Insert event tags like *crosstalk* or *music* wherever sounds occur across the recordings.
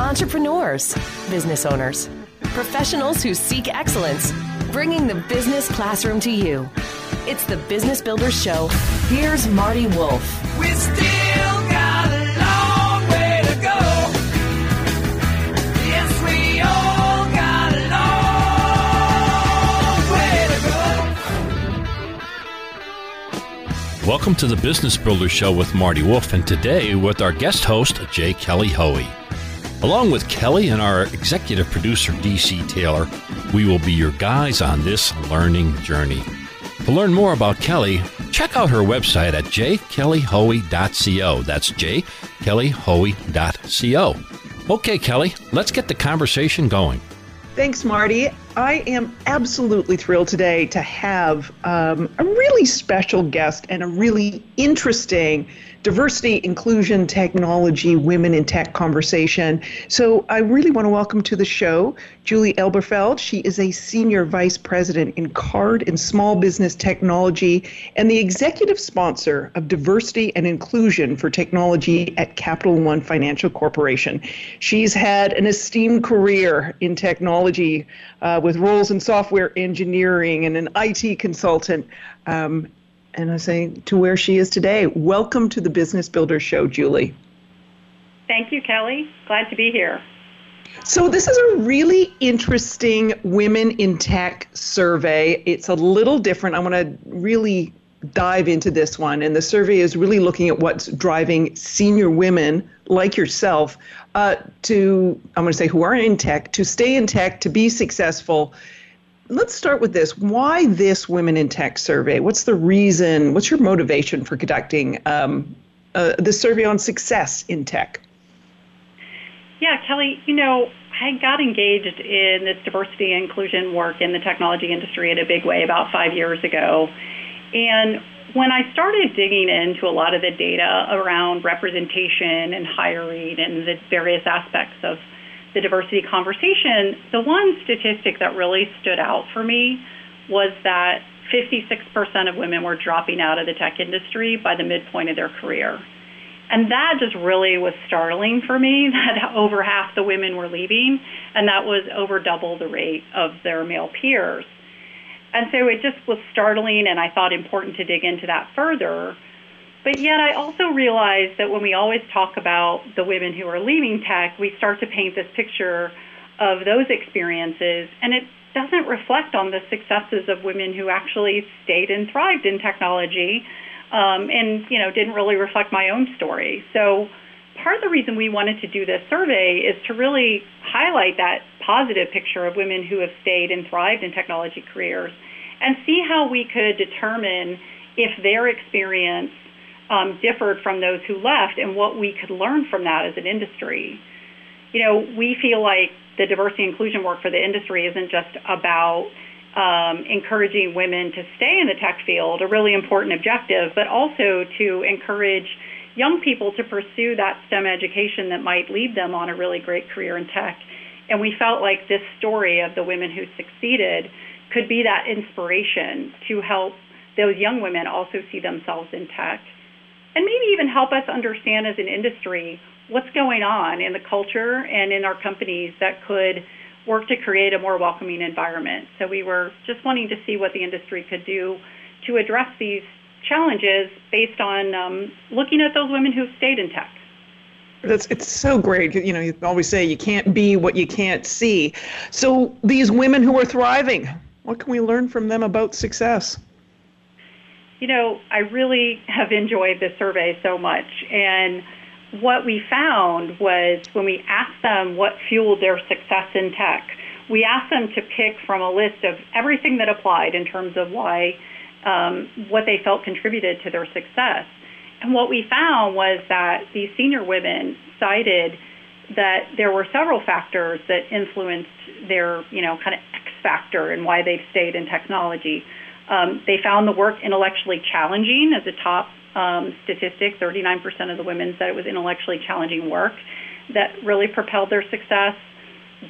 entrepreneurs, business owners, professionals who seek excellence, bringing the business classroom to you. It's the Business Builders Show. Here's Marty Wolff. We still got a long way to go. Yes, we all got a long way to go. Welcome to the Business Builder Show with Marty Wolff, and today with our guest host, J. Kelly Hoey. Along with Kelly and our executive producer, DC Taylor, we will be your guides on this learning journey. To learn more about Kelly, check out her website at jkellyhoey.co. That's jkellyhoey.co. Okay, Kelly, let's get the conversation going. Thanks, Marty. I am absolutely thrilled today to have um, a really special guest and a really interesting diversity, inclusion, technology, women in tech conversation. So I really want to welcome to the show Julie Elberfeld. She is a senior vice president in card and small business technology and the executive sponsor of diversity and inclusion for technology at Capital One Financial Corporation. She's had an esteemed career in technology uh, with roles in software engineering and an IT consultant. Um, and I say to where she is today. Welcome to the Business Builder Show, Julie. Thank you, Kelly. Glad to be here. So, this is a really interesting Women in Tech survey. It's a little different. I want to really dive into this one. And the survey is really looking at what's driving senior women like yourself uh, to, I'm going to say, who are in tech, to stay in tech, to be successful let's start with this. Why this Women in Tech survey? What's the reason? What's your motivation for conducting um, uh, the survey on success in tech? Yeah, Kelly, you know, I got engaged in this diversity and inclusion work in the technology industry in a big way about five years ago. And when I started digging into a lot of the data around representation and hiring and the various aspects of the diversity conversation, the one statistic that really stood out for me was that 56% of women were dropping out of the tech industry by the midpoint of their career. And that just really was startling for me *laughs* that over half the women were leaving, and that was over double the rate of their male peers. And so it just was startling, and I thought important to dig into that further but yet, I also realize that when we always talk about the women who are leaving tech, we start to paint this picture of those experiences, and it doesn't reflect on the successes of women who actually stayed and thrived in technology, um, and you know didn't really reflect my own story. So, part of the reason we wanted to do this survey is to really highlight that positive picture of women who have stayed and thrived in technology careers, and see how we could determine if their experience um, differed from those who left and what we could learn from that as an industry. You know, we feel like the diversity inclusion work for the industry isn't just about um, encouraging women to stay in the tech field, a really important objective, but also to encourage young people to pursue that STEM education that might lead them on a really great career in tech. And we felt like this story of the women who succeeded could be that inspiration to help those young women also see themselves in tech and maybe even help us understand as an industry what's going on in the culture and in our companies that could work to create a more welcoming environment. So we were just wanting to see what the industry could do to address these challenges based on um, looking at those women who've stayed in tech. That's it's so great. You know, you always say you can't be what you can't see. So these women who are thriving, what can we learn from them about success? You know, I really have enjoyed this survey so much. And what we found was when we asked them what fueled their success in tech, we asked them to pick from a list of everything that applied in terms of why, um, what they felt contributed to their success. And what we found was that these senior women cited that there were several factors that influenced their, you know, kind of X factor and why they've stayed in technology. Um, they found the work intellectually challenging as a top um, statistic. 39% of the women said it was intellectually challenging work that really propelled their success.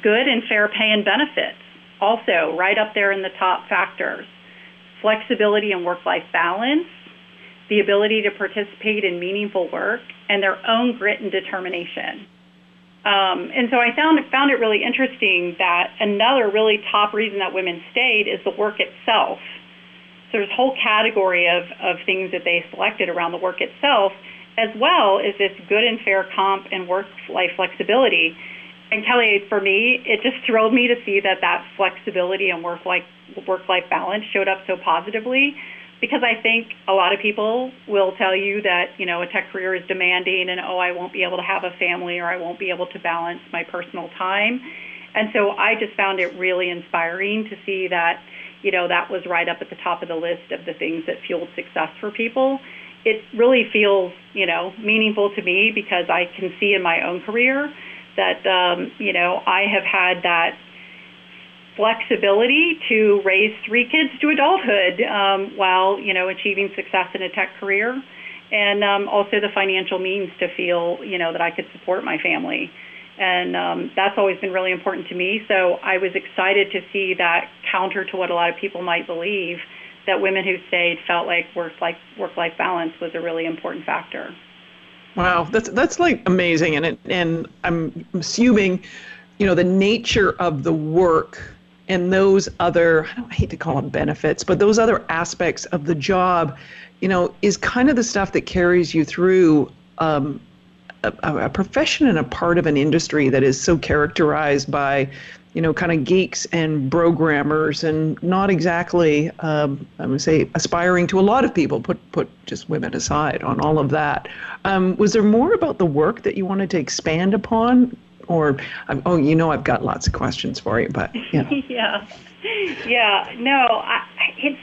Good and fair pay and benefits, also right up there in the top factors. Flexibility and work life balance, the ability to participate in meaningful work, and their own grit and determination. Um, and so I found found it really interesting that another really top reason that women stayed is the work itself. There's a whole category of, of things that they selected around the work itself, as well as this good and fair comp and work life flexibility. And Kelly, for me, it just thrilled me to see that that flexibility and work life work life balance showed up so positively because I think a lot of people will tell you that, you know, a tech career is demanding and, oh, I won't be able to have a family or I won't be able to balance my personal time. And so I just found it really inspiring to see that, you know, that was right up at the top of the list of the things that fueled success for people. It really feels, you know, meaningful to me because I can see in my own career that, um, you know, I have had that flexibility to raise three kids to adulthood um, while you know achieving success in a tech career, and um, also the financial means to feel you know that I could support my family, and um, that's always been really important to me. So I was excited to see that counter to what a lot of people might believe that women who stayed felt like work life work life balance was a really important factor. Wow, that's that's like amazing, and it, and I'm assuming, you know, the nature of the work and those other I I hate to call them benefits, but those other aspects of the job, you know, is kind of the stuff that carries you through um, a, a, profession and a part of an industry that is so characterized by, you know, kind of geeks and programmers and not exactly, um, I'm going to say, aspiring to a lot of people. Put put just women aside on all of that. Um, was there more about the work that you wanted to expand upon? or oh, you know, I've got lots of questions for you, but yeah, *laughs* yeah, yeah. No, I, it's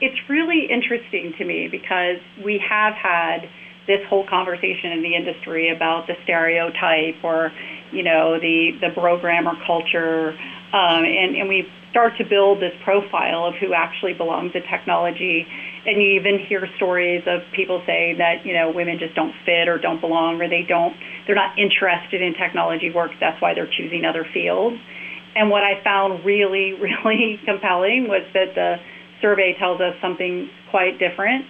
it's really interesting to me because we have had this whole conversation in the industry about the stereotype or you know the the programmer culture um, and, and we start to build this profile of who actually belongs to technology. And you even hear stories of people saying that you know women just don't fit or don't belong or they don't they're not interested in technology work that's why they're choosing other fields. And what i found really *laughs* really compelling was that the survey tells us something quite different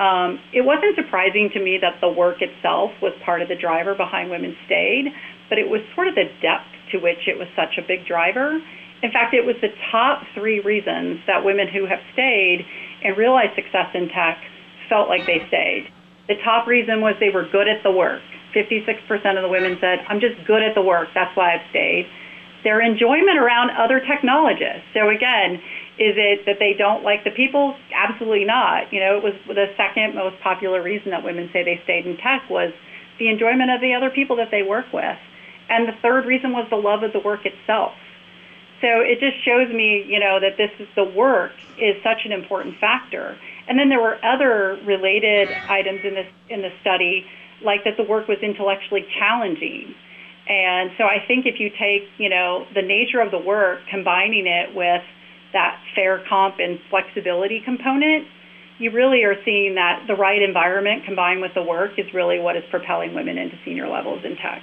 um, it wasn't surprising to me that the work itself was part of the driver behind women stayed but it was sort of the depth to which it was such a big driver in fact, it was the top three reasons that women who have stayed and realized success in tech felt like they stayed. The top reason was they were good at the work. 56% of the women said, I'm just good at the work. That's why I've stayed. Their enjoyment around other technologists. So again, is it that they don't like the people? Absolutely not. You know, it was the second most popular reason that women say they stayed in tech was the enjoyment of the other people that they work with. And the third reason was the love of the work itself. So it just shows me, you know, that this is the work is such an important factor. And then there were other related items in this in the study, like that the work was intellectually challenging. And so I think if you take, you know, the nature of the work, combining it with that fair comp and flexibility component, you really are seeing that the right environment combined with the work is really what is propelling women into senior levels in tech.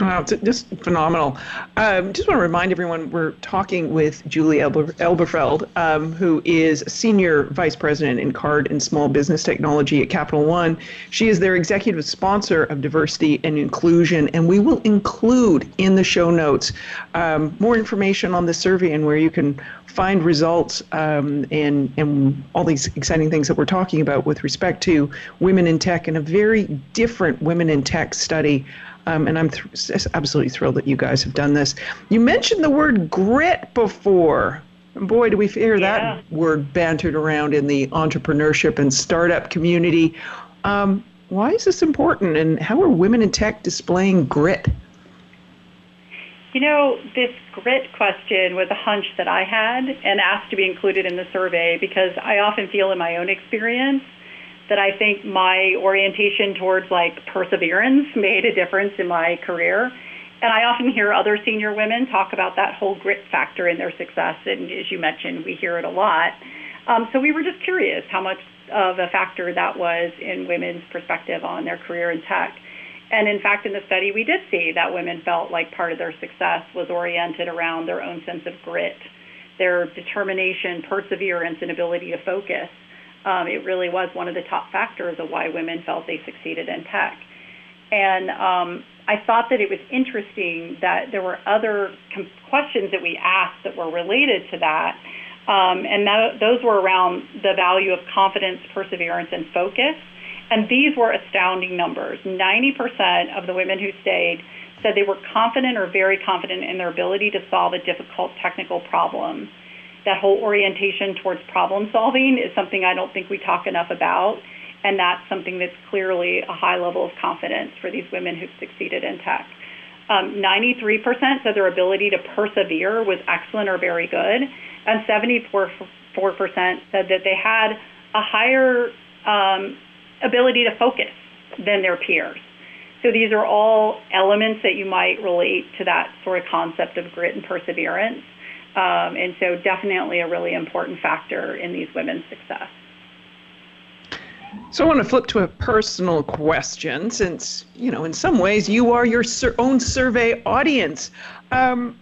Wow, it's just phenomenal. Um, just want to remind everyone we're talking with Julie Elber, Elberfeld, um, who is Senior Vice President in Card and Small Business Technology at Capital One. She is their executive sponsor of diversity and inclusion, and we will include in the show notes um, more information on the survey and where you can find results um, and, and all these exciting things that we're talking about with respect to women in tech and a very different women in tech study um, and I'm th- absolutely thrilled that you guys have done this. You mentioned the word grit before. And boy, do we hear yeah. that word bantered around in the entrepreneurship and startup community. Um, why is this important, and how are women in tech displaying grit? You know, this grit question was a hunch that I had and asked to be included in the survey because I often feel in my own experience that I think my orientation towards like perseverance made a difference in my career. And I often hear other senior women talk about that whole grit factor in their success. And as you mentioned, we hear it a lot. Um, so we were just curious how much of a factor that was in women's perspective on their career in tech. And in fact, in the study, we did see that women felt like part of their success was oriented around their own sense of grit, their determination, perseverance, and ability to focus um, it really was one of the top factors of why women felt they succeeded in tech. And um, I thought that it was interesting that there were other com- questions that we asked that were related to that. Um, and that, those were around the value of confidence, perseverance, and focus. And these were astounding numbers. 90% of the women who stayed said they were confident or very confident in their ability to solve a difficult technical problem. That whole orientation towards problem solving is something I don't think we talk enough about. And that's something that's clearly a high level of confidence for these women who've succeeded in tech. Um, 93% said their ability to persevere was excellent or very good, and 74% said that they had a higher um, ability to focus than their peers. So these are all elements that you might relate to that sort of concept of grit and perseverance. Um, and so definitely a really important factor in these women's success. So I want to flip to a personal question, since you know, in some ways, you are your sur- own survey audience. Um,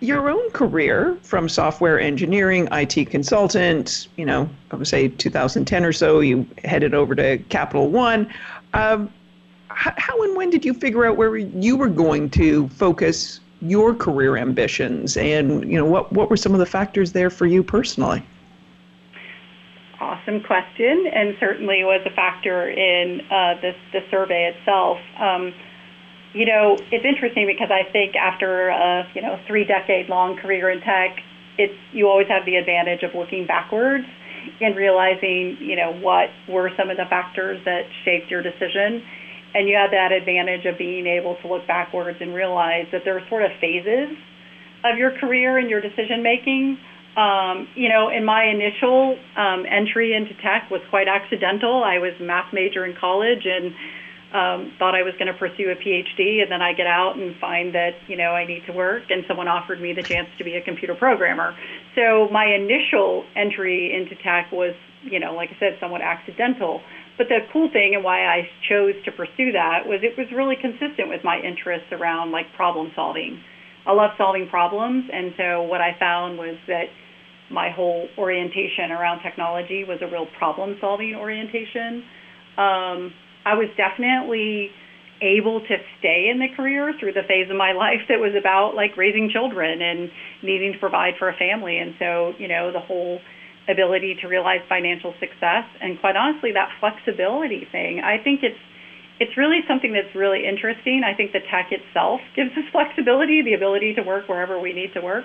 your own career from software engineering, IT consultant, you know, I would say 2010 or so, you headed over to Capital One. Um, how and when did you figure out where you were going to focus your career ambitions, and you know, what what were some of the factors there for you personally? awesome question, and certainly was a factor in uh, this the survey itself. Um, you know, it's interesting because I think after a you know three decade long career in tech, it's you always have the advantage of looking backwards and realizing you know what were some of the factors that shaped your decision, and you have that advantage of being able to look backwards and realize that there are sort of phases of your career and your decision making um, you know, in my initial um, entry into tech was quite accidental. I was a math major in college and um, thought I was going to pursue a PhD, and then I get out and find that you know I need to work, and someone offered me the chance to be a computer programmer. So my initial entry into tech was, you know, like I said, somewhat accidental. But the cool thing and why I chose to pursue that was it was really consistent with my interests around like problem solving. I love solving problems, and so what I found was that my whole orientation around technology was a real problem solving orientation. Um, I was definitely able to stay in the career through the phase of my *laughs* life that was about like raising children and needing to provide for a family. And so, you know, the whole ability to realize financial success and quite honestly that flexibility thing. I think it's it's really something that's really interesting. I think the tech itself *laughs* gives us flexibility, the ability to work wherever we need to work.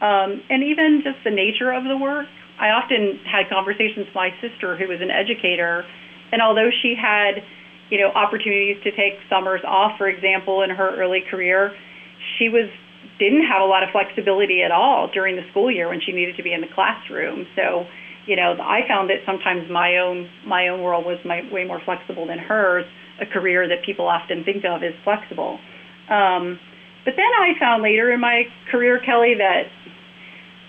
Um, and even just the nature of the work. I often had conversations with my sister, who was an educator, and although she had, you know, opportunities to take summers off, for example, in her early career, she was didn't have a lot of flexibility at all during the school year when she needed to be in the classroom. So, you know, I found that sometimes my own my own world was my, way more flexible than hers. A career that people often think of as flexible. Um, but then I found later in my career, Kelly, that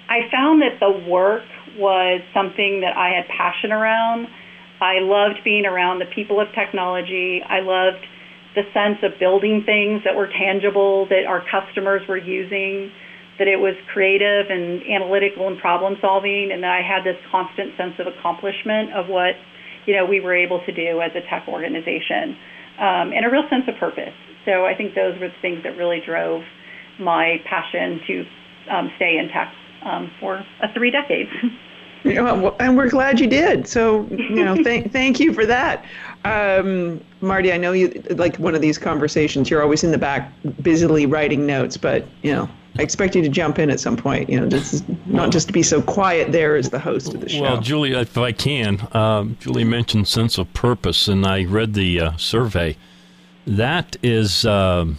I found that the work was something that I had passion around. I loved being around the people of technology. I loved the sense of building things that were tangible, that our customers were using, that it was creative and analytical and problem solving, and that I had this constant sense of accomplishment of what you know we were able to do as a tech organization, um, and a real sense of purpose. So I think those were the things that really drove my passion to um, stay in tech um, for uh, three decades. *laughs* And we're glad you did. So, you know, *laughs* thank thank you for that. Um, Marty, I know you like one of these conversations. You're always in the back, busily writing notes, but you know, I expect you to jump in at some point. You know, just not just to be so quiet there as the host of the show. Well, Julie, if I can, um, Julie mentioned sense of purpose, and I read the uh, survey. That is um,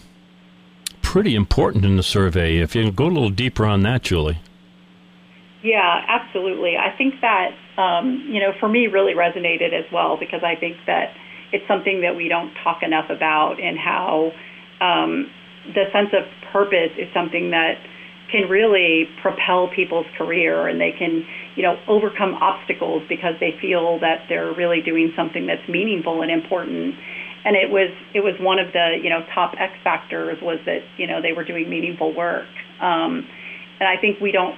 pretty important in the survey. If you go a little deeper on that, Julie. Yeah, absolutely. I think that, um, you know, for me really resonated as well because I think that it's something that we don't talk enough about and how um, the sense of purpose is something that can really propel people's career and they can, you know, overcome obstacles because they feel that they're really doing something that's meaningful and important. And it was it was one of the, you know, top X factors was that, you know, they were doing meaningful work. Um, and I think we don't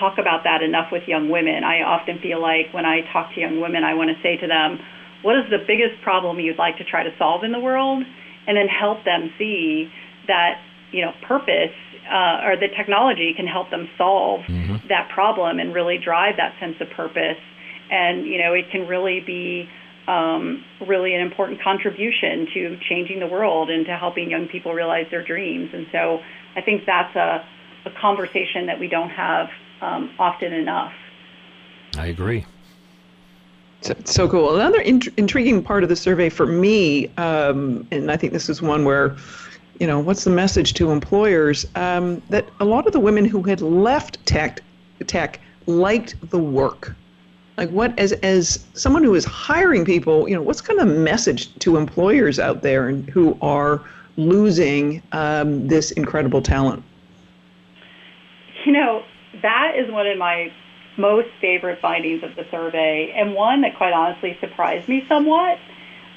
talk about that enough with young women. I often feel like when I talk to young women, I want to say to them, what is the biggest problem you'd like to try to solve in the world? and then help them see that you know purpose uh, or the technology can help them solve mm-hmm. that problem and really drive that sense of purpose. And you know, it can really be um, really an important contribution to changing the world and to helping young people realize their dreams. And so, I think that's a, a conversation that we don't have um, often enough. I agree. So, so cool. Another int- intriguing part of the survey for me, um, and I think this is one where you know, what's the message to employers? Um, that a lot of the women who had left tech, tech liked the work. Like, what as as someone who is hiring people, you know, what's kind of message to employers out there and who are losing um, this incredible talent? You know, that is one of my most favorite findings of the survey, and one that quite honestly surprised me somewhat.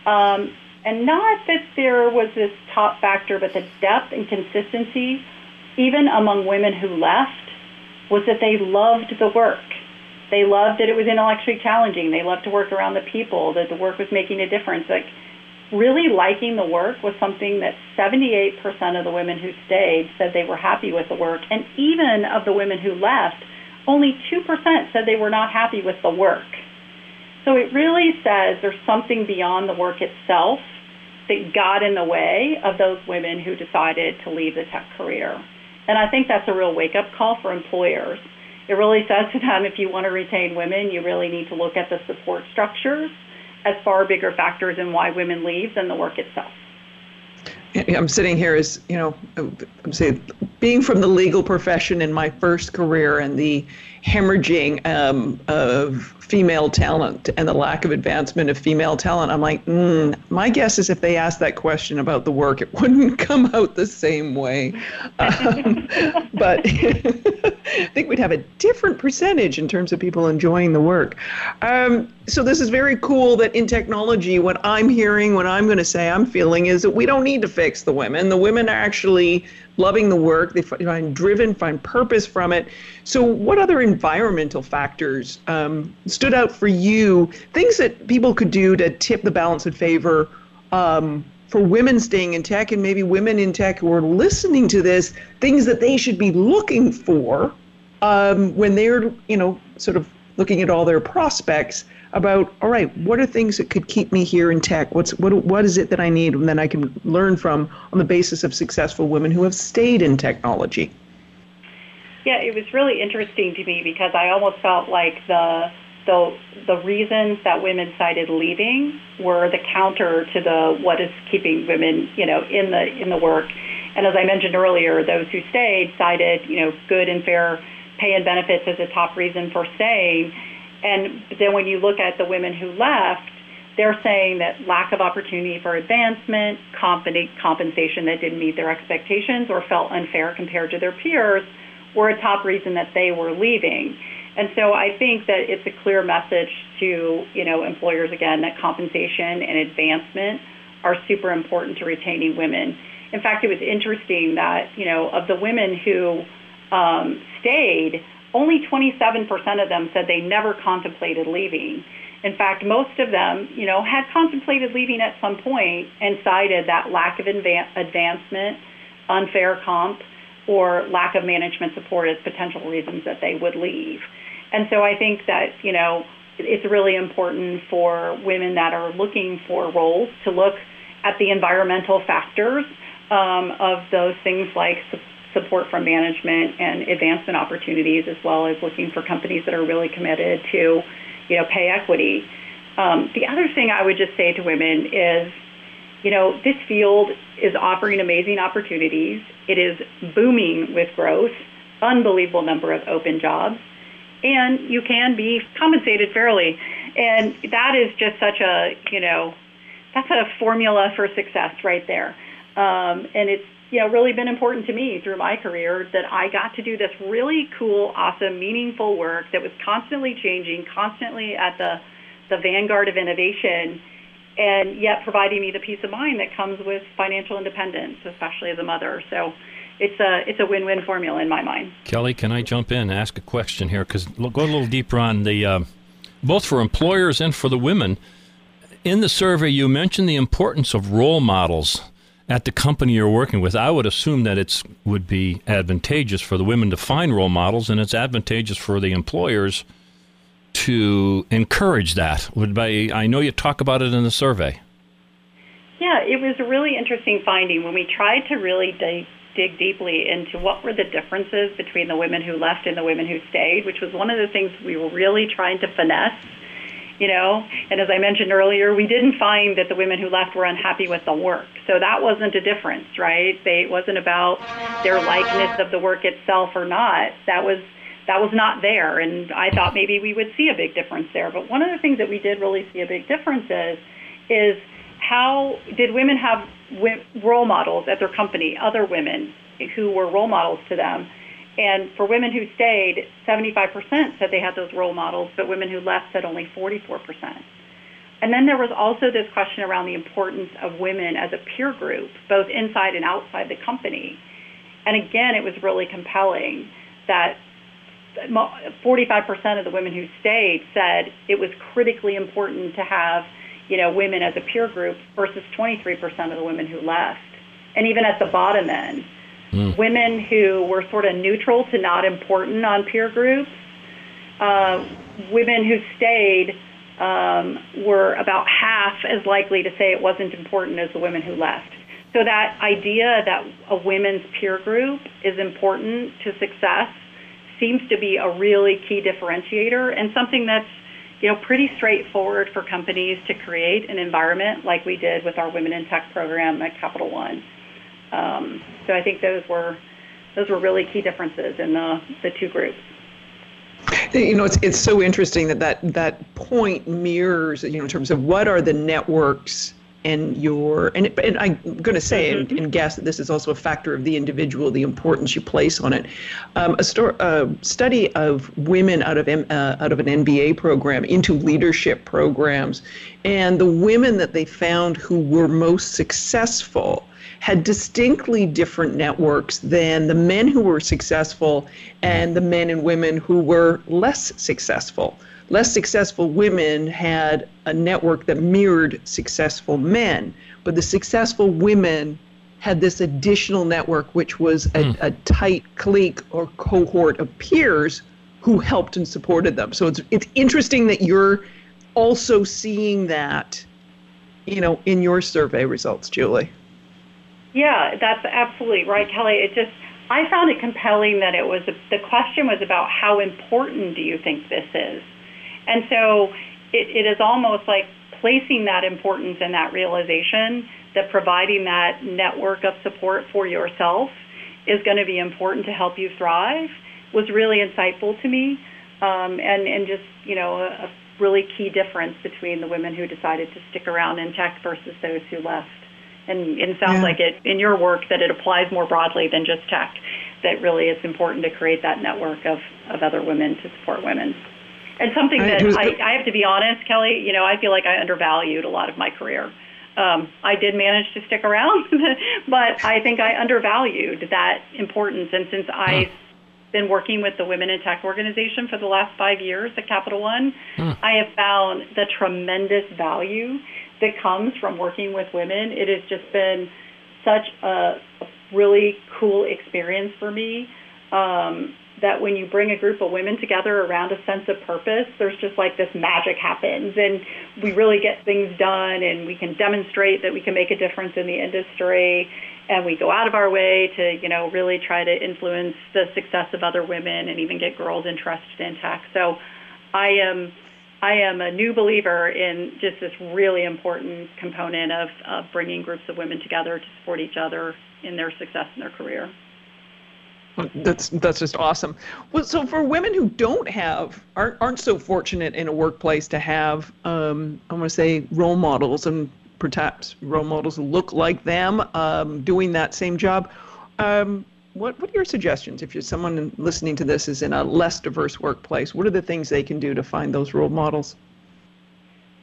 Um, and not that there was this top factor, but the depth and consistency, even among women who left, was that they loved the work. They loved that it was intellectually challenging. They loved to work around the people, that the work was making a difference. Like, really liking the work was something that 78% of the women who stayed said they were happy with the work. And even of the women who left, only 2% said they were not happy with the work. So it really says there's something beyond the work itself that got in the way of those women who decided to leave the tech career. And I think that's a real wake up call for employers. It really says to them if you want to retain women, you really need to look at the support structures as far bigger factors in why women leave than the work itself. I'm sitting here as, you know, I'm saying being from the legal profession in my first career and the hemorrhaging um, of female talent and the lack of advancement of female talent. I'm like, mm, my guess is if they asked that question about the work, it wouldn't *laughs* come out the same way. Um, *laughs* but *laughs* I think we'd have a different percentage in terms of people enjoying the work. Um, so this is very cool that in technology, what I'm hearing, what I'm going to say, I'm feeling is that we don't need to fix the women. The women are actually loving the work. They find driven, find purpose from it. So, what other environmental factors um, stood out for you? Things that people could do to tip the balance in favor um, for women staying in tech, and maybe women in tech who are listening to this, things that they should be looking for um, when they're, you know, sort of looking at all their prospects about all right what are things that could keep me here in tech? What's what what is it that i need and then i can learn from on the basis of successful women who have stayed in technology? Yeah it was really interesting to me because i almost felt like the the the reasons that women cited leaving were the counter to the what is keeping women you know in the in the work. And as i mentioned earlier those who stayed cited you know good and fair pay and benefits as a top reason for staying and then when you look at the women who left, they're saying that lack of opportunity for advancement, compensation that didn't meet their expectations or felt unfair compared to their peers were a top reason that they were leaving. And so I think that it's a clear message to, you know, employers again that compensation and advancement are super important to retaining women. In fact, it was interesting that, you know, of the women who um, stayed, only 27% of them said they never contemplated leaving. In fact, most of them, you know, had contemplated leaving at some point and cited that lack of adva- advancement, unfair comp, or lack of management support as potential reasons that they would leave. And so I think that, you know, it's really important for women that are looking for roles to look at the environmental factors um, of those things like support from management and advancement opportunities, as well as looking for companies that are really committed to, you know, pay equity. Um, the other thing I would just say to women is, you know, this field is offering amazing opportunities. It is booming with growth, unbelievable number of open jobs, and you can be compensated fairly. And that is just such a, you know, that's a formula for success right there. Um, and it's you know, really been important to me through my career that I got to do this really cool, awesome, meaningful work that was constantly changing, constantly at the, the vanguard of innovation, and yet providing me the peace of mind that comes with financial independence, especially as a mother. So it's a it's a win-win formula in my mind. Kelly, can I jump in and ask a question here? Because go a little deeper on the uh, both for employers and for the women. In the survey, you mentioned the importance of role models at the company you're working with, I would assume that it would be advantageous for the women to find role models, and it's advantageous for the employers to encourage that. Would I, I know you talk about it in the survey. Yeah, it was a really interesting finding when we tried to really dig, dig deeply into what were the differences between the women who left and the women who stayed, which was one of the things we were really trying to finesse you know. And as I mentioned earlier, we didn't find that the women who left were unhappy with the work. So that wasn't a difference, right? They, it wasn't about their likeness of the work itself or not. That was that was not there, and I thought maybe we would see a big difference there. But one of the things that we did really see a big difference is is how did women have role models at their company, other women who were role models to them and for women who stayed, 75% said they had those role models, but women who left said only 44%. And then there was also this question around the importance of women as a peer group, both inside and outside the company. And again, it was really compelling that 45% of the women who stayed said it was critically important to have, you know, women as a peer group versus 23% of the women who left. And even at the bottom end, mm. women who were sort of neutral to not important on peer groups, uh, women who stayed um, were about half as likely to say it wasn't important as the women who left. So that idea that a women's peer group is important to success seems to be a really key differentiator and something that's you know pretty straightforward for companies to create an environment like we did with our Women in Tech program at Capital One. Um, so I think those were those were really key differences in the, the two groups. You know, it's it's so interesting that that that point mirrors, you know, in terms of what are the networks and your and, and I'm going to say mm-hmm. and, and, guess that this is also a factor of the individual, the importance you place on it. Um, a, sto- a, study of women out of M, uh, out of an MBA program into leadership programs, and the women that they found who were most successful had distinctly different networks than the men who were successful and the men and women who were less successful. Less successful women had a network that mirrored successful men, but the successful women had this additional network, which was a, mm. a tight clique or cohort of peers who helped and supported them. So it's it's interesting that you're also seeing that, you know, in your survey results, Julie. Yeah, that's absolutely right, Kelly. It just I found it compelling that it was the question was about how important do you think this is, and so it, it is almost like placing that importance and that realization that providing that network of support for yourself is going to be important to help you thrive was really insightful to me, um, and and just you know a, a really key difference between the women who decided to stick around in tech versus those who left. And, it sounds yeah. like it in your work that it applies more broadly than just tech. That really it's important to create that network of, of other women to support women. And something that I, I have to be honest, Kelly, you know, I feel like I undervalued a lot of my career. Um, I did manage to stick around, *laughs* but I think I undervalued that importance. And since I've been working with the Women in Tech organization for the last five years at Capital One, hmm. I have found the tremendous value that comes from working with women. It has just been such a, a really cool experience for me. Um, that when you bring a group of women together around a sense of purpose, there's just like this magic happens, and we really get things done, and we can demonstrate that we can make a difference in the industry, and we go out of our way to, you know, really try to influence the success of other women and even get girls interested in tech. So, I am I am a new believer in just this really important component of, of bringing groups of women together to support each other in their success in their career. That's that's just awesome. Well, so for women who don't have aren't aren't so fortunate in a workplace to have um, I want to say role models and perhaps role models look like them um, doing that same job. Um, what, what are your suggestions if you're someone listening to this is in a less diverse workplace? What are the things they can do to find those role models?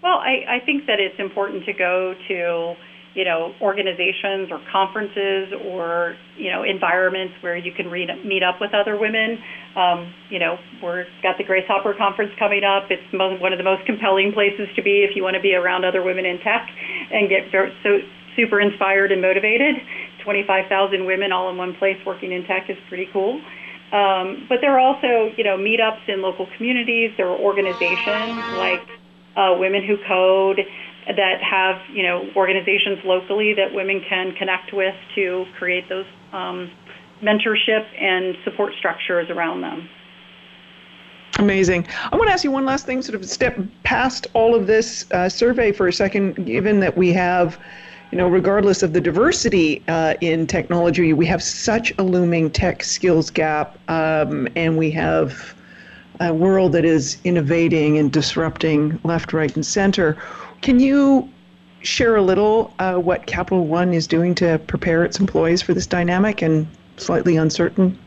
Well, I, I think that it's important to go to, you know, organizations or conferences or, you know, environments where you can read, meet up with other women. Um, you know, we've got the Grace Hopper Conference coming up. It's one of the most compelling places to be if you want to be around other women in tech and get so super inspired and motivated. 25,000 women all in one place working in tech is pretty cool. Um, but there are also, you know, meetups in local communities. There are organizations like uh, Women Who Code that have, you know, organizations locally that women can connect with to create those um, mentorship and support structures around them. Amazing. I want to ask you one last thing, sort of step past all of this uh, survey for a second, given that we have, you know, regardless of the diversity uh, in technology, we have such a looming tech skills gap, um, and we have a world that is innovating and disrupting left, right, and center. Can you share a little uh, what Capital One is doing to prepare its employees for this dynamic and slightly uncertain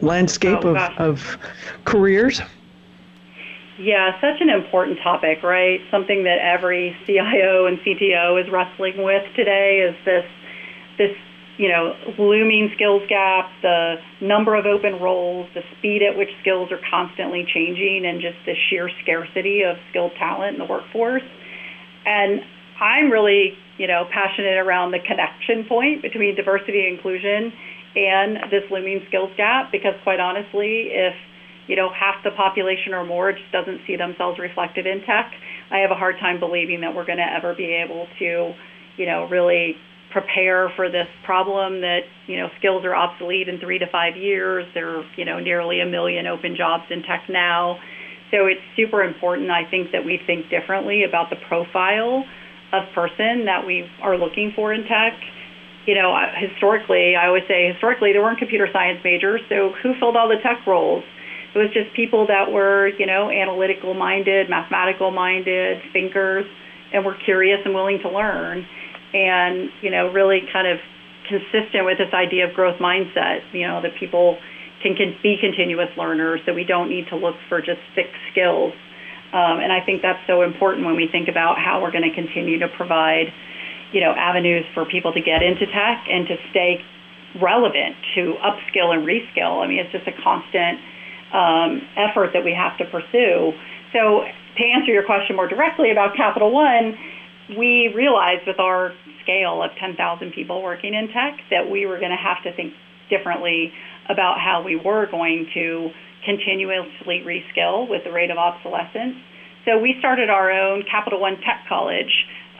landscape Oh, of, gosh. of careers? Yeah, such an important topic, right? Something that every CIO and CTO is wrestling with today is this this you know looming skills gap, the number of open roles, the speed at which skills are constantly changing, and just the sheer scarcity of skilled talent in the workforce. And I'm really you know passionate around the connection point between diversity and inclusion and this looming skills gap because quite honestly, if you know, half the population or more just doesn't see themselves reflected in tech. I have a hard time believing that we're going to ever be able to, you know, really prepare for this problem that, you know, skills are obsolete in three to five years. There are, you know, nearly a million open jobs in tech now. So it's super important, I think, that we think differently about the profile of person that we are looking for in tech. You know, historically, I always say historically there weren't computer science majors, so who filled all the tech roles? It was just people that were, you know, analytical minded, mathematical minded, thinkers, and were curious and willing to learn. And, you know, really kind of consistent with this idea of growth mindset, you know, that people can, be continuous learners, that we don't need to look for just fixed skills. Um, and I think that's so important when we think about how we're going to continue to provide, you know, avenues for people to get into tech and to stay relevant, to upskill and reskill. I mean, it's just a constant um, effort that we have to pursue. So, to answer your question more directly about Capital One, we realized with our scale of 10,000 people working in tech that we were going to have to think differently about how we were going to continuously reskill with the rate of obsolescence. So we started our own Capital One Tech College.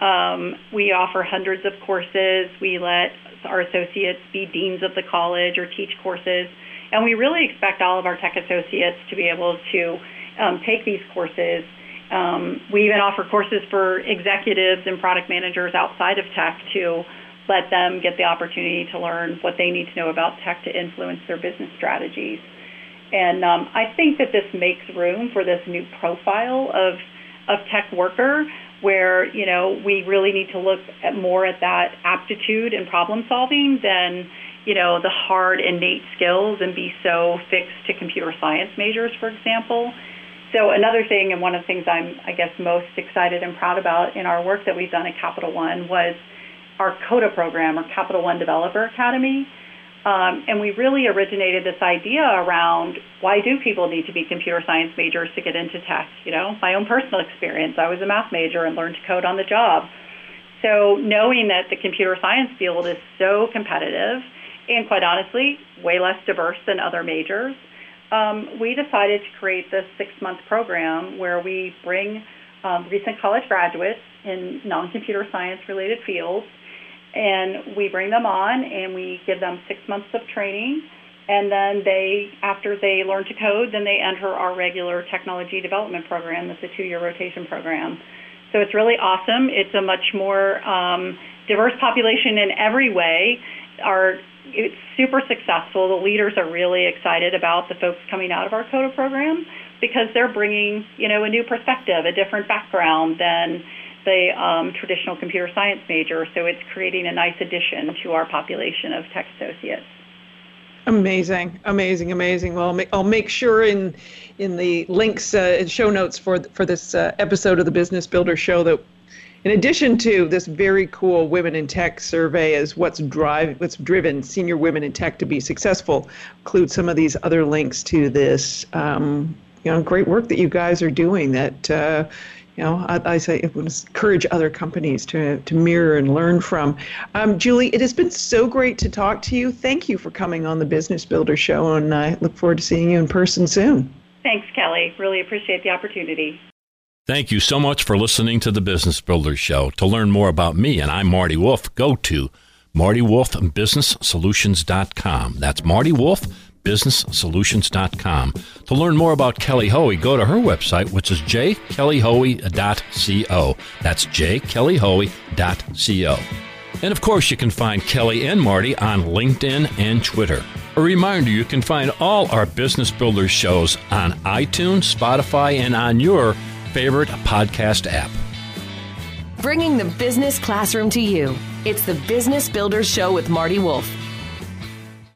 Um, we offer hundreds of courses. We let our associates be deans of the college or teach courses. And we really expect all of our tech associates to be able to um, take these courses. Um, we even offer courses for executives and product managers outside of tech to let them get the opportunity to learn what they need to know about tech to influence their business strategies. And um, I think that this makes room for this new profile of of tech worker, where you know we really need to look at more at that aptitude and problem solving than you know the hard innate skills and be so fixed to computer science majors, for example. So another thing, and one of the things I'm I guess most excited and proud about in our work that we've done at Capital One was our CODA program, or Capital One Developer Academy. Um, and we really originated this idea around why do people need to be computer science majors to get into tech? You know, my own personal experience. I was a math major and learned to code on the job. So knowing that the computer science field is so competitive and quite honestly, way less diverse than other majors, um, we decided to create this six-month program where we bring um, recent college graduates in non-computer science related fields and we bring them on and we give them six months of training. And then they after they learn to code then they enter our regular technology development program. That's a two-year rotation program. So it's really awesome. It's a much more um, diverse population in every way. Our it's super successful. The leaders are really excited about the folks coming out of our coda program because they're bringing you know a new perspective a different background than the um, traditional computer science major, so it's creating a nice addition to our population of tech associates. Amazing, amazing, amazing. Well, I'll make, I'll make sure in in the links uh, and show notes for for this uh, episode of the Business Builder Show that, in addition to this very cool Women in Tech survey as what's drive what's driven senior women in tech to be successful, include some of these other links to this. Um, you know, great work that you guys are doing that. Uh, you know, I, I say it would encourage other companies to, to mirror and learn from. Um, Julie, it has been so great to talk to you. Thank you for coming on the Business Builder Show, and I look forward to seeing you in person soon. Thanks, Kelly. Really appreciate the opportunity. Thank you so much for listening to the Business Builder Show. To learn more about me, and I'm Marty Wolff, go to martywolfbusinesssolutions.com. That's Marty Wolff businesssolutions.com. To learn more about Kelly Hoey, go to her website, which is jkellyhoey.co. That's jkellyhoey.co. And of course, you can find Kelly and Marty on LinkedIn and Twitter. A reminder you can find all our Business Builders shows on iTunes, Spotify, and on your favorite podcast app. Bringing the business classroom to you. It's the Business Builders Show with Marty Wolff.